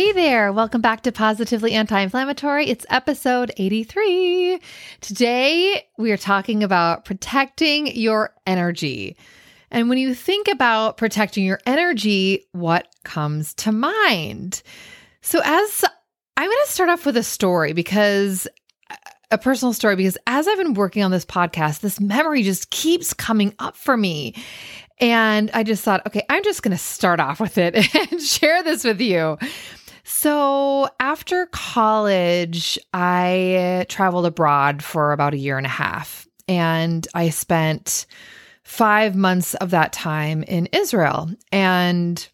Hey there, welcome back to Positively Anti Inflammatory. It's episode 83. Today, we are talking about protecting your energy. And when you think about protecting your energy, what comes to mind? So, as I'm going to start off with a story because a personal story, because as I've been working on this podcast, this memory just keeps coming up for me. And I just thought, okay, I'm just going to start off with it and share this with you. So, after college, I traveled abroad for about a year and a half, and I spent five months of that time in Israel. And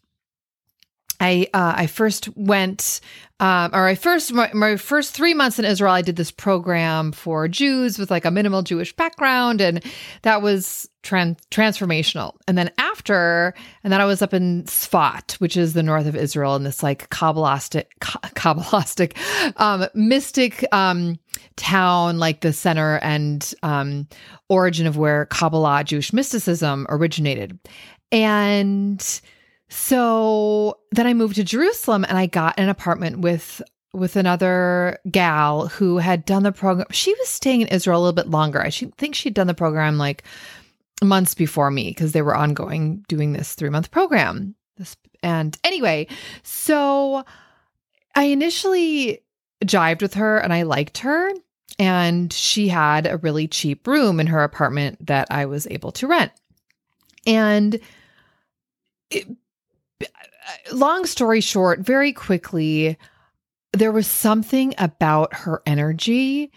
I uh, I first went, um, or I first my, my, first three months in Israel, I did this program for Jews with like a minimal Jewish background, and that was trans- transformational. And then after, and then I was up in Sfat, which is the north of Israel, in this like kabbalistic, kabbalistic, um, mystic um, town, like the center and um, origin of where Kabbalah, Jewish mysticism, originated, and so then I moved to Jerusalem and I got an apartment with with another gal who had done the program. She was staying in Israel a little bit longer. I think she'd done the program like months before me because they were ongoing doing this three month program. This and anyway, so I initially jived with her and I liked her. And she had a really cheap room in her apartment that I was able to rent. And it, long story short, very quickly, there was something about her energy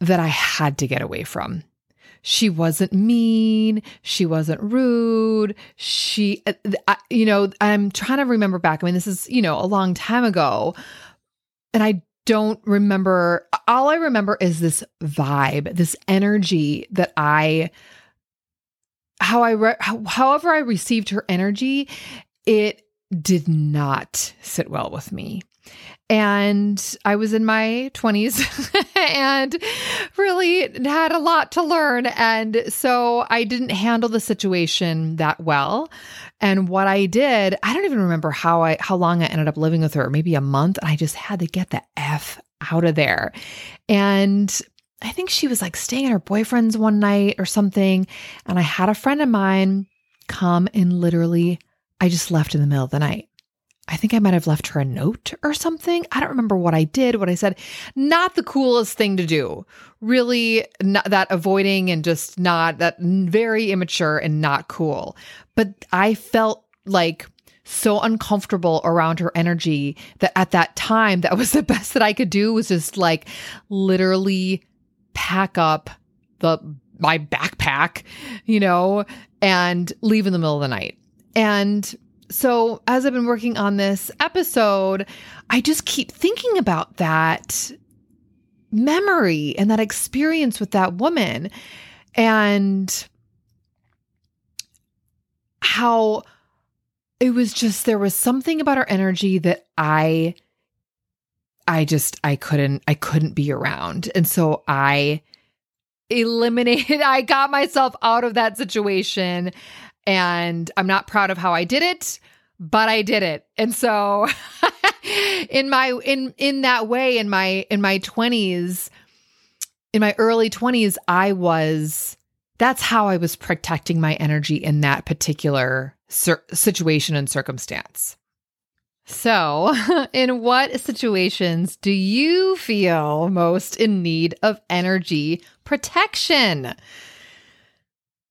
that I had to get away from. She wasn't mean. She wasn't rude. She, uh, I, you know, I'm trying to remember back. I mean, this is, you know, a long time ago. And I don't remember. All I remember is this vibe, this energy that I, how I, re- however I received her energy, it did not sit well with me. And I was in my 20s and really had a lot to learn. And so I didn't handle the situation that well. And what I did, I don't even remember how I how long I ended up living with her, maybe a month. And I just had to get the F out of there. And I think she was like staying at her boyfriend's one night or something. And I had a friend of mine come and literally I just left in the middle of the night. I think I might have left her a note or something. I don't remember what I did, what I said. Not the coolest thing to do. Really, not that avoiding and just not that very immature and not cool. But I felt like so uncomfortable around her energy that at that time, that was the best that I could do was just like literally pack up the my backpack, you know, and leave in the middle of the night. And so, as I've been working on this episode, I just keep thinking about that memory and that experience with that woman and how it was just there was something about her energy that I I just I couldn't I couldn't be around. And so I eliminated I got myself out of that situation and I'm not proud of how I did it, but I did it. And so in my in in that way in my in my 20s in my early 20s I was that's how I was protecting my energy in that particular cir- situation and circumstance. So, in what situations do you feel most in need of energy protection?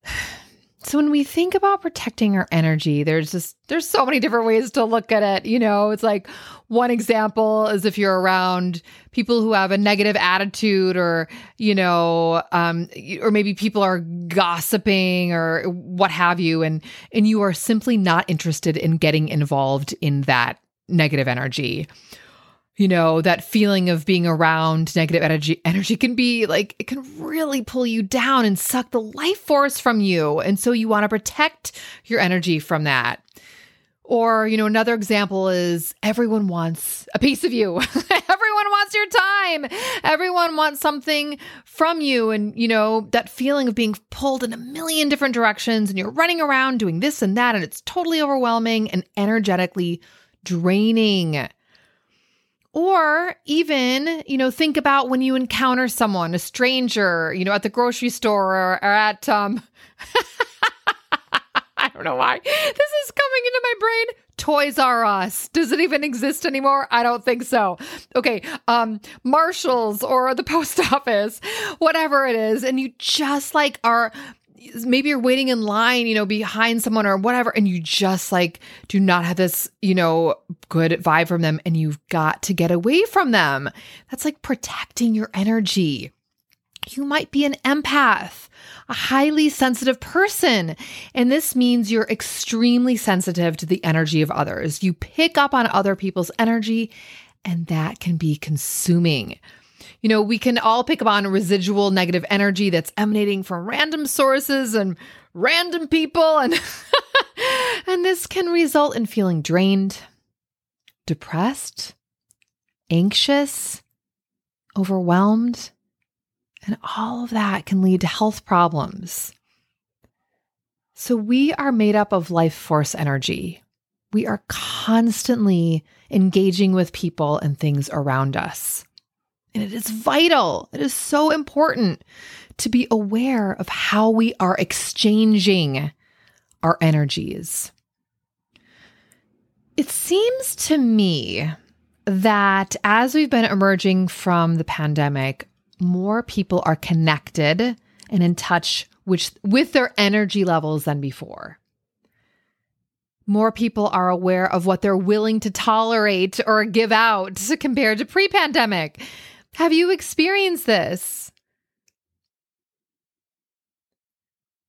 So when we think about protecting our energy, there's just there's so many different ways to look at it. You know, it's like one example is if you're around people who have a negative attitude, or you know, um, or maybe people are gossiping or what have you, and and you are simply not interested in getting involved in that negative energy you know, that feeling of being around negative energy energy can be like it can really pull you down and suck the life force from you. And so you want to protect your energy from that. Or, you know, another example is everyone wants a piece of you. everyone wants your time. Everyone wants something from you. And, you know, that feeling of being pulled in a million different directions and you're running around doing this and that, and it's totally overwhelming and energetically draining. Or even, you know, think about when you encounter someone, a stranger, you know, at the grocery store or, or at, um, I don't know why this is coming into my brain. Toys R Us. Does it even exist anymore? I don't think so. Okay. Um, Marshalls or the post office, whatever it is. And you just like are maybe you're waiting in line, you know, behind someone or whatever, and you just like do not have this, you know, good vibe from them, and you've got to get away from them. That's like protecting your energy. You might be an empath, a highly sensitive person. And this means you're extremely sensitive to the energy of others. You pick up on other people's energy, and that can be consuming. You know, we can all pick up on residual negative energy that's emanating from random sources and random people and and this can result in feeling drained, depressed, anxious, overwhelmed, and all of that can lead to health problems. So we are made up of life force energy. We are constantly engaging with people and things around us. And it is vital, it is so important to be aware of how we are exchanging our energies. It seems to me that as we've been emerging from the pandemic, more people are connected and in touch with, with their energy levels than before. More people are aware of what they're willing to tolerate or give out compared to pre pandemic. Have you experienced this?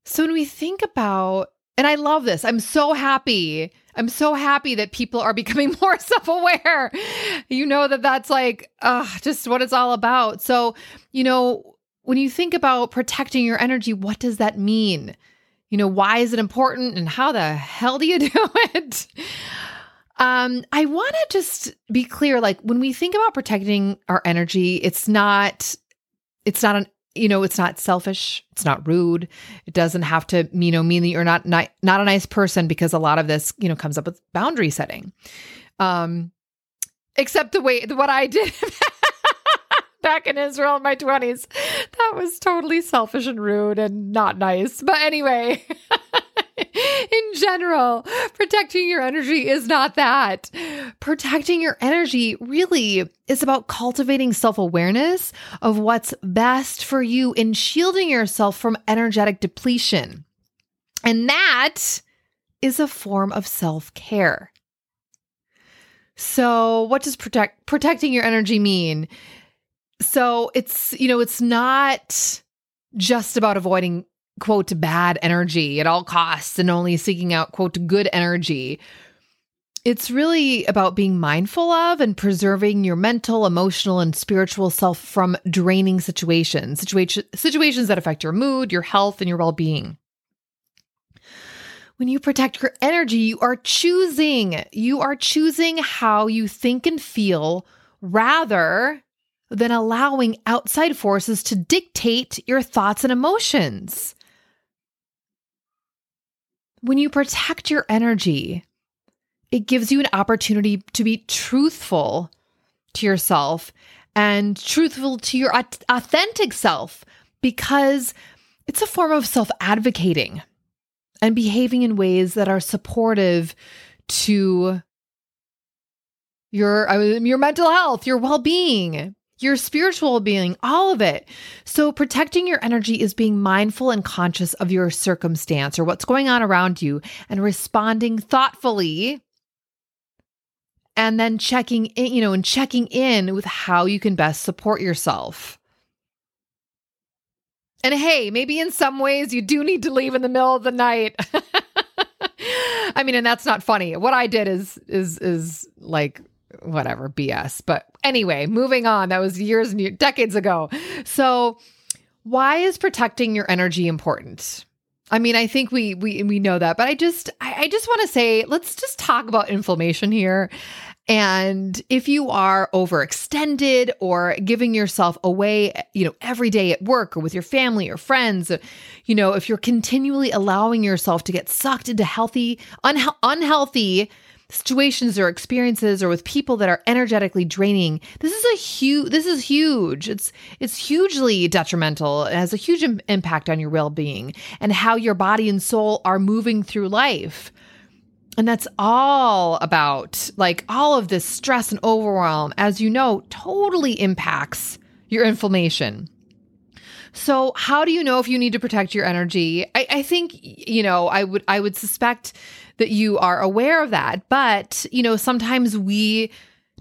So when we think about, and I love this, I'm so happy. I'm so happy that people are becoming more self aware. You know that that's like uh, just what it's all about. So, you know, when you think about protecting your energy, what does that mean? You know, why is it important and how the hell do you do it? Um, I want to just be clear like when we think about protecting our energy, it's not it's not an you know, it's not selfish, it's not rude. It doesn't have to, you know, mean that you're not not, not a nice person because a lot of this, you know, comes up with boundary setting. Um except the way what I did back in Israel in my 20s. That was totally selfish and rude and not nice. But anyway, in general, protecting your energy is not that. Protecting your energy really is about cultivating self awareness of what's best for you and shielding yourself from energetic depletion. And that is a form of self care. So, what does protect protecting your energy mean? So, it's, you know, it's not just about avoiding quote, bad energy at all costs and only seeking out, quote, good energy. It's really about being mindful of and preserving your mental, emotional, and spiritual self from draining situations, situation, situations that affect your mood, your health, and your well being. When you protect your energy, you are choosing. You are choosing how you think and feel rather than allowing outside forces to dictate your thoughts and emotions. When you protect your energy, it gives you an opportunity to be truthful to yourself and truthful to your authentic self because it's a form of self advocating and behaving in ways that are supportive to your your mental health, your well-being, your spiritual being, all of it. So, protecting your energy is being mindful and conscious of your circumstance or what's going on around you and responding thoughtfully. And then checking in, you know, and checking in with how you can best support yourself. And hey, maybe in some ways you do need to leave in the middle of the night. I mean, and that's not funny. What I did is is is like whatever BS. But anyway, moving on. That was years and years, decades ago. So, why is protecting your energy important? I mean, I think we we we know that, but I just I, I just want to say let's just talk about inflammation here. And if you are overextended or giving yourself away, you know, every day at work or with your family or friends, you know, if you're continually allowing yourself to get sucked into healthy, unhe- unhealthy situations or experiences or with people that are energetically draining this is a huge this is huge. It's it's hugely detrimental. It has a huge Im- impact on your well-being and how your body and soul are moving through life. And that's all about like all of this stress and overwhelm as you know totally impacts your inflammation so how do you know if you need to protect your energy I, I think you know i would i would suspect that you are aware of that. But, you know, sometimes we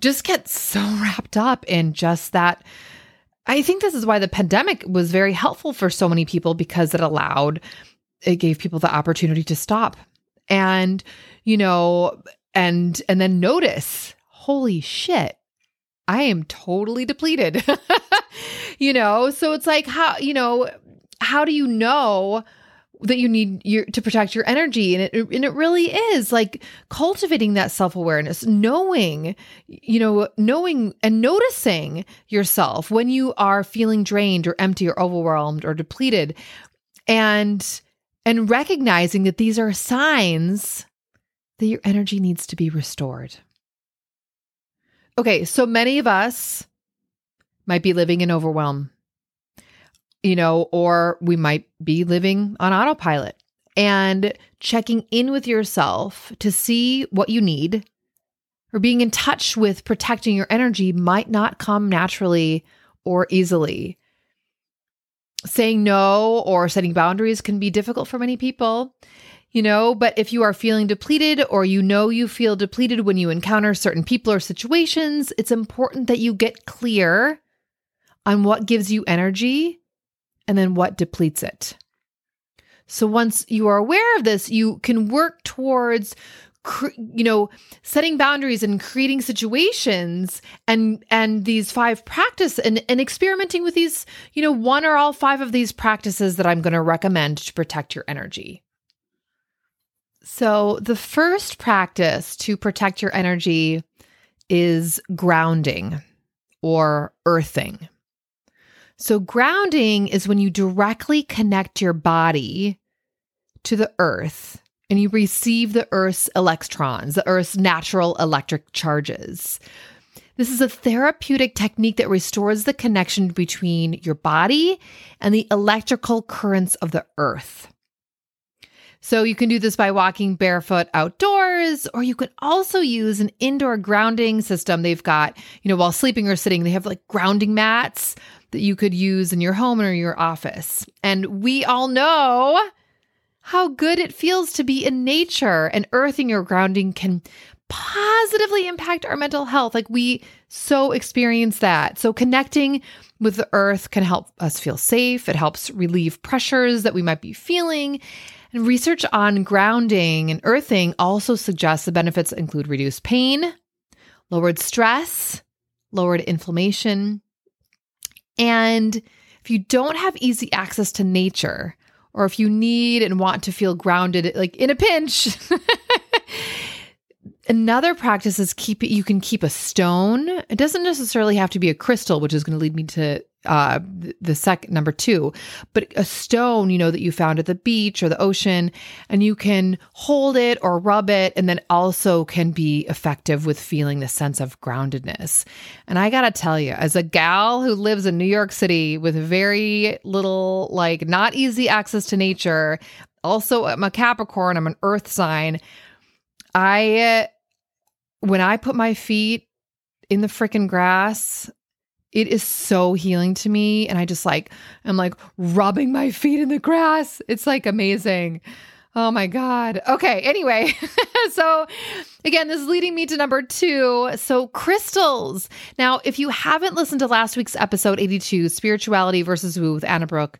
just get so wrapped up in just that. I think this is why the pandemic was very helpful for so many people because it allowed, it gave people the opportunity to stop and, you know, and, and then notice, holy shit, I am totally depleted. you know, so it's like, how, you know, how do you know that you need your, to protect your energy and it and it really is like cultivating that self-awareness knowing you know knowing and noticing yourself when you are feeling drained or empty or overwhelmed or depleted and and recognizing that these are signs that your energy needs to be restored okay so many of us might be living in overwhelm you know, or we might be living on autopilot and checking in with yourself to see what you need or being in touch with protecting your energy might not come naturally or easily. Saying no or setting boundaries can be difficult for many people, you know, but if you are feeling depleted or you know you feel depleted when you encounter certain people or situations, it's important that you get clear on what gives you energy and then what depletes it. So once you are aware of this, you can work towards you know setting boundaries and creating situations and and these five practice and and experimenting with these you know one or all five of these practices that I'm going to recommend to protect your energy. So the first practice to protect your energy is grounding or earthing. So, grounding is when you directly connect your body to the earth and you receive the earth's electrons, the earth's natural electric charges. This is a therapeutic technique that restores the connection between your body and the electrical currents of the earth. So you can do this by walking barefoot outdoors, or you can also use an indoor grounding system. They've got, you know, while sleeping or sitting, they have like grounding mats that you could use in your home or your office. And we all know how good it feels to be in nature, and earthing or grounding can positively impact our mental health. Like we so experience that. So connecting with the earth can help us feel safe. It helps relieve pressures that we might be feeling. And research on grounding and earthing also suggests the benefits include reduced pain, lowered stress, lowered inflammation, and if you don't have easy access to nature, or if you need and want to feel grounded, like in a pinch, another practice is keep you can keep a stone. It doesn't necessarily have to be a crystal, which is going to lead me to uh, the second number two, but a stone, you know, that you found at the beach or the ocean, and you can hold it or rub it, and then also can be effective with feeling the sense of groundedness. And I gotta tell you, as a gal who lives in New York City with very little, like, not easy access to nature, also I'm a Capricorn, I'm an earth sign. I, when I put my feet in the freaking grass, it is so healing to me. And I just like, I'm like rubbing my feet in the grass. It's like amazing. Oh my God. Okay. Anyway, so again, this is leading me to number two. So, crystals. Now, if you haven't listened to last week's episode 82, Spirituality versus Woo with Anna Brooke,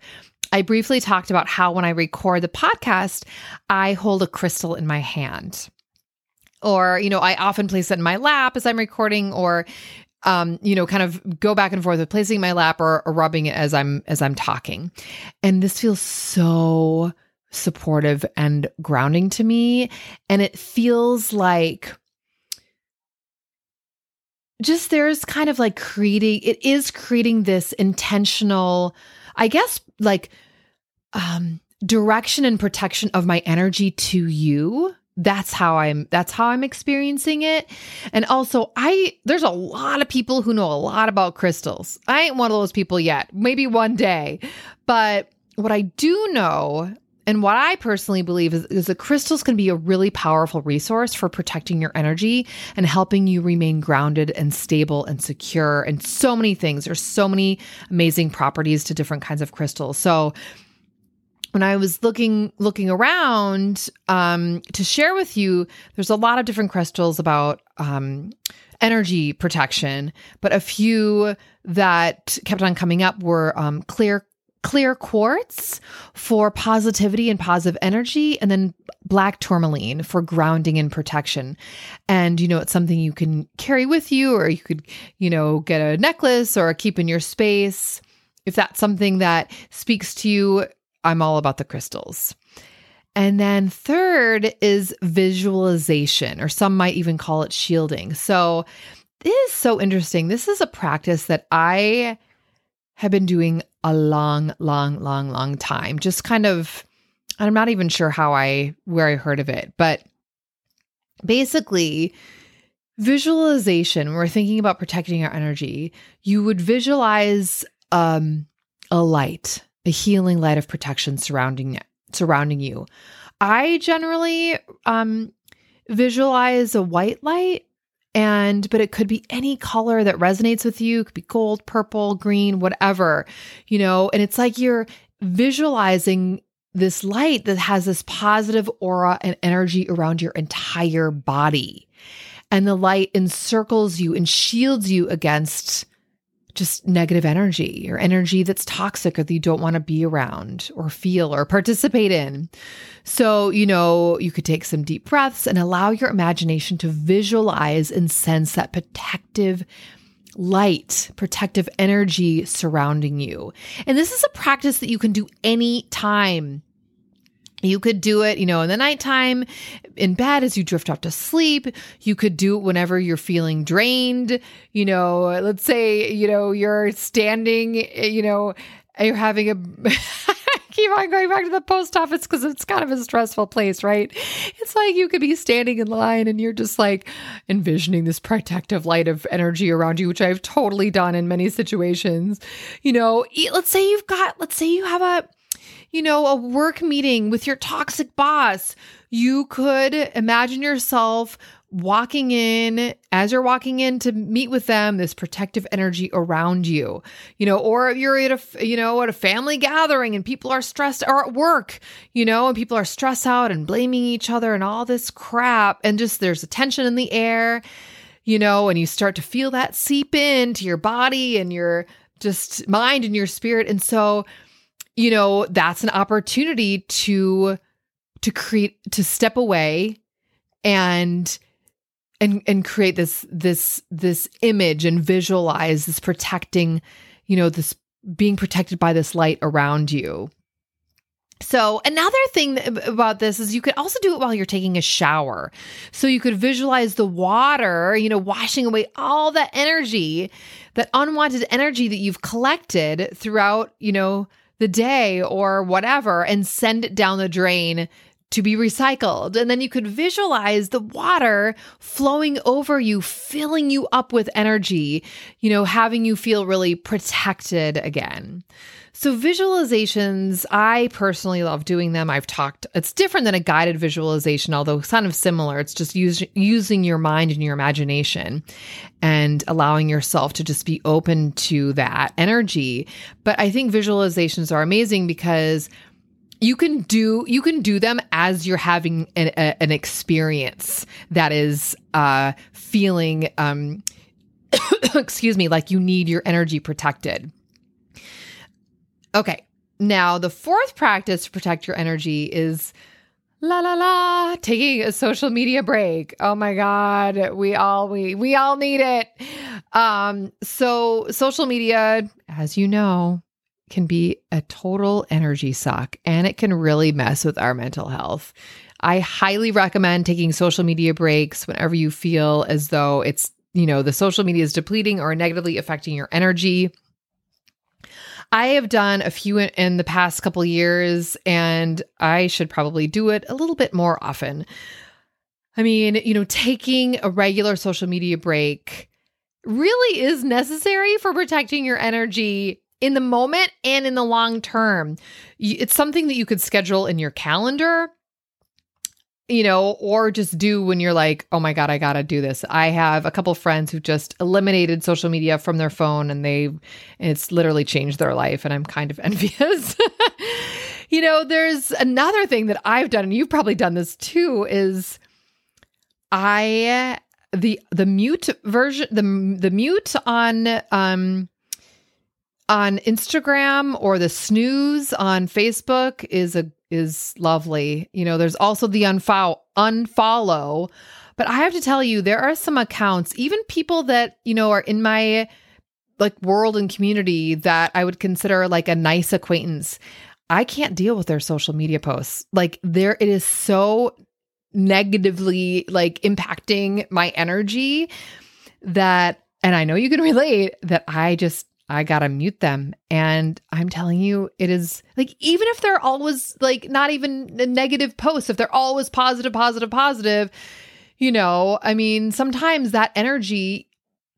I briefly talked about how when I record the podcast, I hold a crystal in my hand. or you know i often place it in my lap as i'm recording or um, you know, kind of go back and forth with placing my lap or, or rubbing it as I'm as I'm talking. And this feels so supportive and grounding to me. And it feels like just there's kind of like creating it is creating this intentional, I guess like um direction and protection of my energy to you that's how I'm that's how I'm experiencing it. And also I there's a lot of people who know a lot about crystals. I ain't one of those people yet. Maybe one day. But what I do know and what I personally believe is, is that crystals can be a really powerful resource for protecting your energy and helping you remain grounded and stable and secure and so many things. There's so many amazing properties to different kinds of crystals. So when I was looking looking around um, to share with you, there's a lot of different crystals about um, energy protection, but a few that kept on coming up were um, clear clear quartz for positivity and positive energy, and then black tourmaline for grounding and protection. And you know, it's something you can carry with you, or you could you know get a necklace or keep in your space. If that's something that speaks to you, I'm all about the crystals. And then third is visualization, or some might even call it shielding. So this is so interesting. This is a practice that I have been doing a long, long, long, long time. Just kind of, I'm not even sure how I, where I heard of it, but basically, visualization, when we're thinking about protecting our energy, you would visualize um, a light a healing light of protection surrounding surrounding you. I generally um visualize a white light and but it could be any color that resonates with you. It could be gold, purple, green, whatever. You know, and it's like you're visualizing this light that has this positive aura and energy around your entire body. And the light encircles you and shields you against just negative energy or energy that's toxic or that you don't want to be around or feel or participate in. So, you know, you could take some deep breaths and allow your imagination to visualize and sense that protective light, protective energy surrounding you. And this is a practice that you can do anytime you could do it, you know, in the nighttime, in bed as you drift off to sleep. You could do it whenever you're feeling drained. You know, let's say, you know, you're standing, eh, you know, you're having a. keep on going back to the post office because it's kind of a stressful place, right? It's like you could be standing in line and you're just like envisioning this protective light of energy around you, which I've totally done in many situations. You know, let's say you've got, let's say you have a, you know, a work meeting with your toxic boss, you could imagine yourself walking in as you're walking in to meet with them this protective energy around you you know or you're at a you know at a family gathering and people are stressed or at work you know and people are stressed out and blaming each other and all this crap and just there's a tension in the air you know and you start to feel that seep into your body and your just mind and your spirit. And so you know, that's an opportunity to to create to step away and and and create this this this image and visualize this protecting, you know, this being protected by this light around you. So, another thing about this is you could also do it while you're taking a shower. So, you could visualize the water, you know, washing away all the energy, that unwanted energy that you've collected throughout, you know, the day or whatever and send it down the drain to be recycled. And then you could visualize the water flowing over you, filling you up with energy, you know, having you feel really protected again. So, visualizations, I personally love doing them. I've talked, it's different than a guided visualization, although kind of similar. It's just use, using your mind and your imagination and allowing yourself to just be open to that energy. But I think visualizations are amazing because you can do you can do them as you're having an, a, an experience that is uh feeling um excuse me like you need your energy protected Okay. Now, the fourth practice to protect your energy is la la la taking a social media break. Oh my god. We all we we all need it. Um so social media as you know can be a total energy suck and it can really mess with our mental health. I highly recommend taking social media breaks whenever you feel as though it's you know the social media is depleting or negatively affecting your energy I have done a few in, in the past couple years, and I should probably do it a little bit more often. I mean, you know, taking a regular social media break really is necessary for protecting your energy in the moment and in the long term. It's something that you could schedule in your calendar you know, or just do when you're like, oh my God, I gotta do this. I have a couple friends who just eliminated social media from their phone and they, it's literally changed their life. And I'm kind of envious. you know, there's another thing that I've done, and you've probably done this too, is I, the, the mute version, the, the mute on, um, on Instagram or the snooze on Facebook is a is lovely. You know, there's also the unfollow unfollow. But I have to tell you, there are some accounts, even people that, you know, are in my like world and community that I would consider like a nice acquaintance. I can't deal with their social media posts. Like there it is so negatively like impacting my energy that and I know you can relate that I just I gotta mute them. And I'm telling you, it is like, even if they're always like not even negative posts, if they're always positive, positive, positive, you know, I mean, sometimes that energy,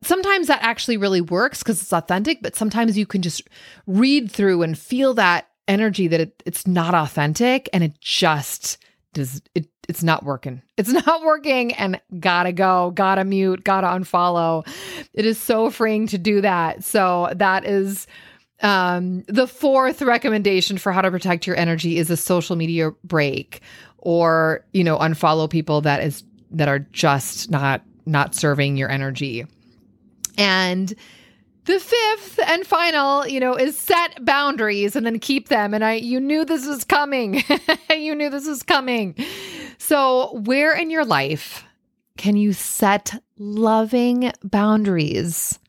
sometimes that actually really works because it's authentic, but sometimes you can just read through and feel that energy that it, it's not authentic and it just does it it's not working. It's not working and gotta go, gotta mute, gotta unfollow. It is so freeing to do that. So that is um, the fourth recommendation for how to protect your energy is a social media break or, you know, unfollow people that is that are just not not serving your energy. And the fifth and final, you know, is set boundaries and then keep them. And I, you knew this was coming. you knew this was coming. So, where in your life can you set loving boundaries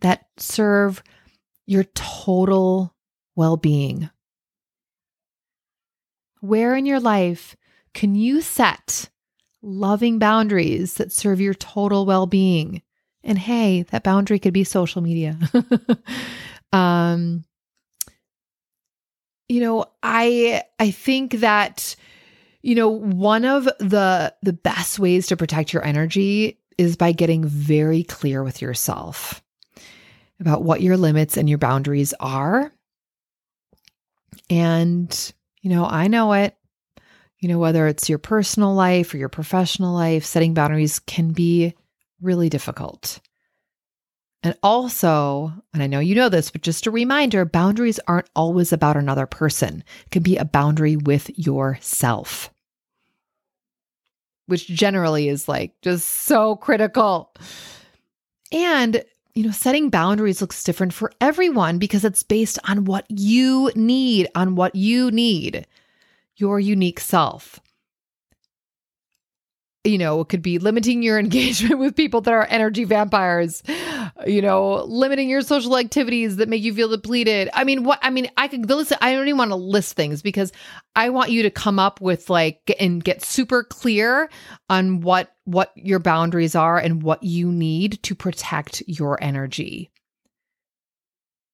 that serve your total well being? Where in your life can you set loving boundaries that serve your total well being? And hey, that boundary could be social media. um, you know, I I think that you know, one of the the best ways to protect your energy is by getting very clear with yourself about what your limits and your boundaries are. And you know, I know it. You know, whether it's your personal life or your professional life, setting boundaries can be really difficult. And also, and I know you know this, but just a reminder boundaries aren't always about another person, it can be a boundary with yourself, which generally is like just so critical. And, you know, setting boundaries looks different for everyone because it's based on what you need, on what you need, your unique self you know, it could be limiting your engagement with people that are energy vampires, you know, limiting your social activities that make you feel depleted. I mean, what I mean, I could listen, I don't even want to list things because I want you to come up with like and get super clear on what what your boundaries are and what you need to protect your energy.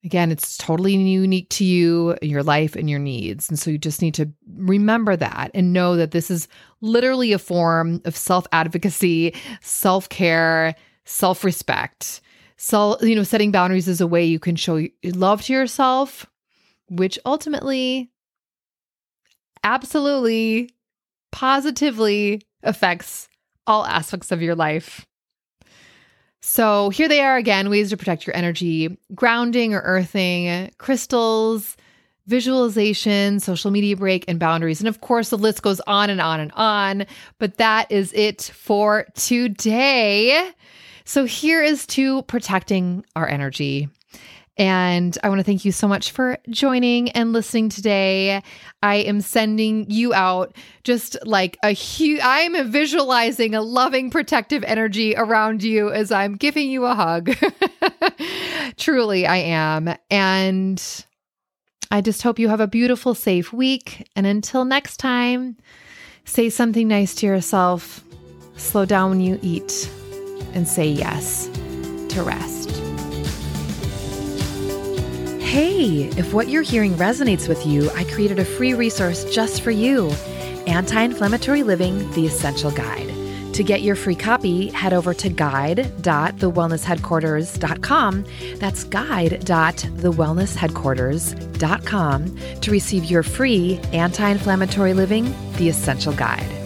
Again, it's totally unique to you, your life, and your needs. And so you just need to remember that and know that this is literally a form of self advocacy, self care, self respect. So, you know, setting boundaries is a way you can show love to yourself, which ultimately, absolutely, positively affects all aspects of your life. So here they are again ways to protect your energy grounding or earthing, crystals, visualization, social media break, and boundaries. And of course, the list goes on and on and on. But that is it for today. So here is to protecting our energy. And I want to thank you so much for joining and listening today. I am sending you out just like a huge, I am visualizing a loving, protective energy around you as I'm giving you a hug. Truly, I am. And I just hope you have a beautiful, safe week. And until next time, say something nice to yourself, slow down when you eat, and say yes to rest. Hey, if what you're hearing resonates with you, I created a free resource just for you Anti Inflammatory Living The Essential Guide. To get your free copy, head over to guide.thewellnessheadquarters.com. That's guide.thewellnessheadquarters.com to receive your free Anti Inflammatory Living The Essential Guide.